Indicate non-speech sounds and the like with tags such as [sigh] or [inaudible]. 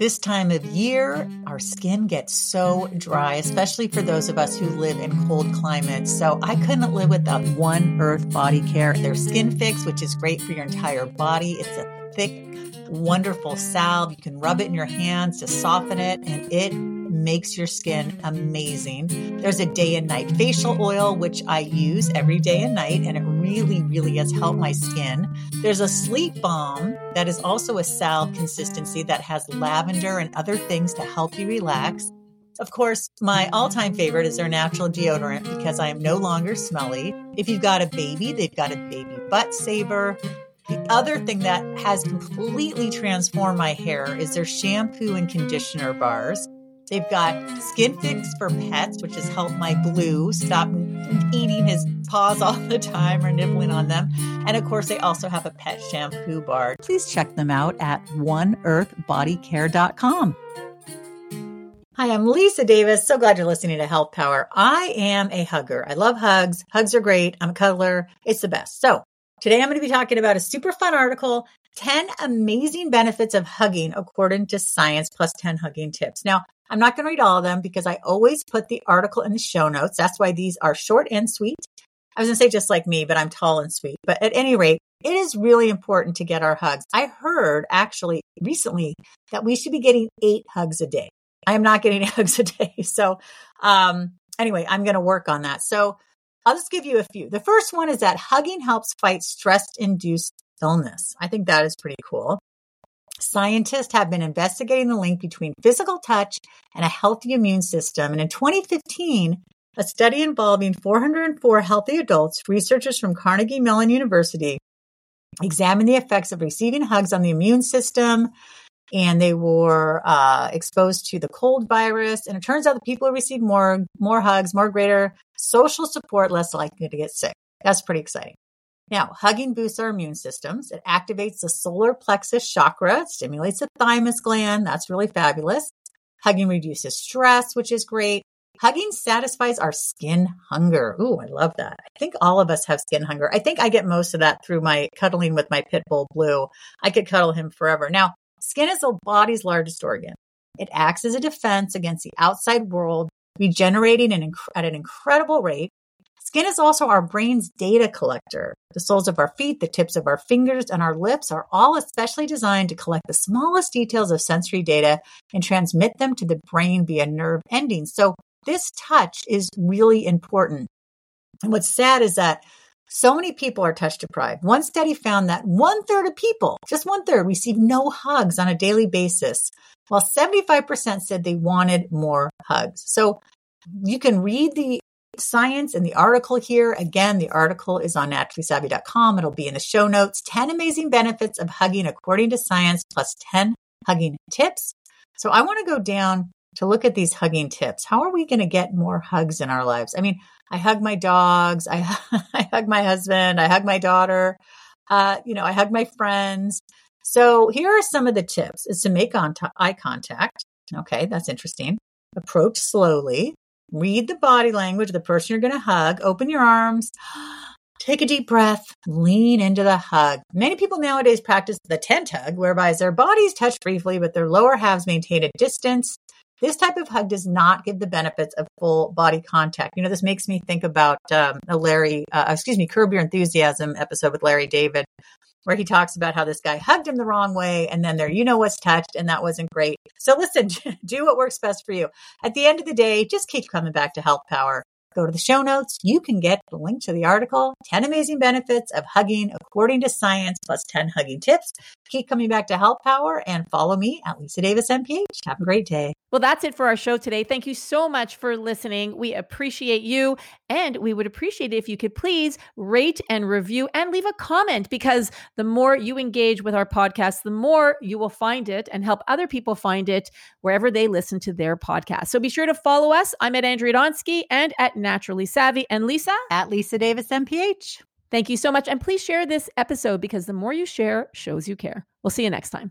This time of year, our skin gets so dry, especially for those of us who live in cold climates. So I couldn't live without One Earth Body Care. Their Skin Fix, which is great for your entire body. It's a thick, wonderful salve. You can rub it in your hands to soften it, and it makes your skin amazing. There's a day and night facial oil, which I use every day and night, and it really, really has helped my skin. There's a sleep balm that is also a salve consistency that has lavender and other things to help you relax. Of course, my all time favorite is their natural deodorant because I am no longer smelly. If you've got a baby, they've got a baby butt saver. The other thing that has completely transformed my hair is their shampoo and conditioner bars. They've got Skin Fix for pets, which has helped my blue stop eating his paws [laughs] all the time or nibbling on them. And of course, they also have a pet shampoo bar. Please check them out at oneearthbodycare.com. Hi, I'm Lisa Davis. So glad you're listening to Health Power. I am a hugger. I love hugs. Hugs are great. I'm a cuddler. It's the best. So today I'm going to be talking about a super fun article 10 amazing benefits of hugging according to science plus 10 hugging tips. Now, I'm not going to read all of them because I always put the article in the show notes. That's why these are short and sweet. I was going to say just like me, but I'm tall and sweet. But at any rate, it is really important to get our hugs. I heard actually recently that we should be getting eight hugs a day. I am not getting [laughs] hugs a day. So, um, anyway, I'm going to work on that. So I'll just give you a few. The first one is that hugging helps fight stress induced illness. I think that is pretty cool. Scientists have been investigating the link between physical touch and a healthy immune system. And in 2015, a study involving 404 healthy adults, researchers from Carnegie Mellon University examined the effects of receiving hugs on the immune system. And they were uh, exposed to the cold virus. And it turns out the people who received more, more hugs, more greater social support, less likely to get sick. That's pretty exciting. Now, hugging boosts our immune systems. It activates the solar plexus chakra, stimulates the thymus gland. That's really fabulous. Hugging reduces stress, which is great. Hugging satisfies our skin hunger. Ooh, I love that. I think all of us have skin hunger. I think I get most of that through my cuddling with my pit bull blue. I could cuddle him forever. Now, skin is the body's largest organ. It acts as a defense against the outside world, regenerating an inc- at an incredible rate. Skin is also our brain's data collector. The soles of our feet, the tips of our fingers, and our lips are all especially designed to collect the smallest details of sensory data and transmit them to the brain via nerve endings. So this touch is really important. And what's sad is that so many people are touch deprived. One study found that one third of people, just one third, receive no hugs on a daily basis, while 75% said they wanted more hugs. So you can read the science in the article here. Again, the article is on naturallysavvy.com. It'll be in the show notes. 10 amazing benefits of hugging according to science plus 10 hugging tips. So I want to go down to look at these hugging tips. How are we going to get more hugs in our lives? I mean, I hug my dogs. I, [laughs] I hug my husband. I hug my daughter. Uh, you know, I hug my friends. So here are some of the tips is to make on t- eye contact. Okay. That's interesting. Approach slowly. Read the body language of the person you're going to hug. Open your arms. [gasps] Take a deep breath, lean into the hug. Many people nowadays practice the tent hug, whereby their bodies touch briefly, but their lower halves maintain a distance. This type of hug does not give the benefits of full body contact. You know, this makes me think about um, a Larry, uh, excuse me, Curb Your Enthusiasm episode with Larry David, where he talks about how this guy hugged him the wrong way and then there you know was touched and that wasn't great. So listen, [laughs] do what works best for you. At the end of the day, just keep coming back to health power. Go to the show notes. You can get the link to the article 10 amazing benefits of hugging according to science plus 10 hugging tips. Keep coming back to Health Power and follow me at Lisa Davis MPH. Have a great day. Well, that's it for our show today. Thank you so much for listening. We appreciate you. And we would appreciate it if you could please rate and review and leave a comment because the more you engage with our podcast, the more you will find it and help other people find it wherever they listen to their podcast. So be sure to follow us. I'm at Andrea Donsky and at Naturally Savvy. And Lisa? At Lisa Davis MPH. Thank you so much. And please share this episode because the more you share shows you care. We'll see you next time.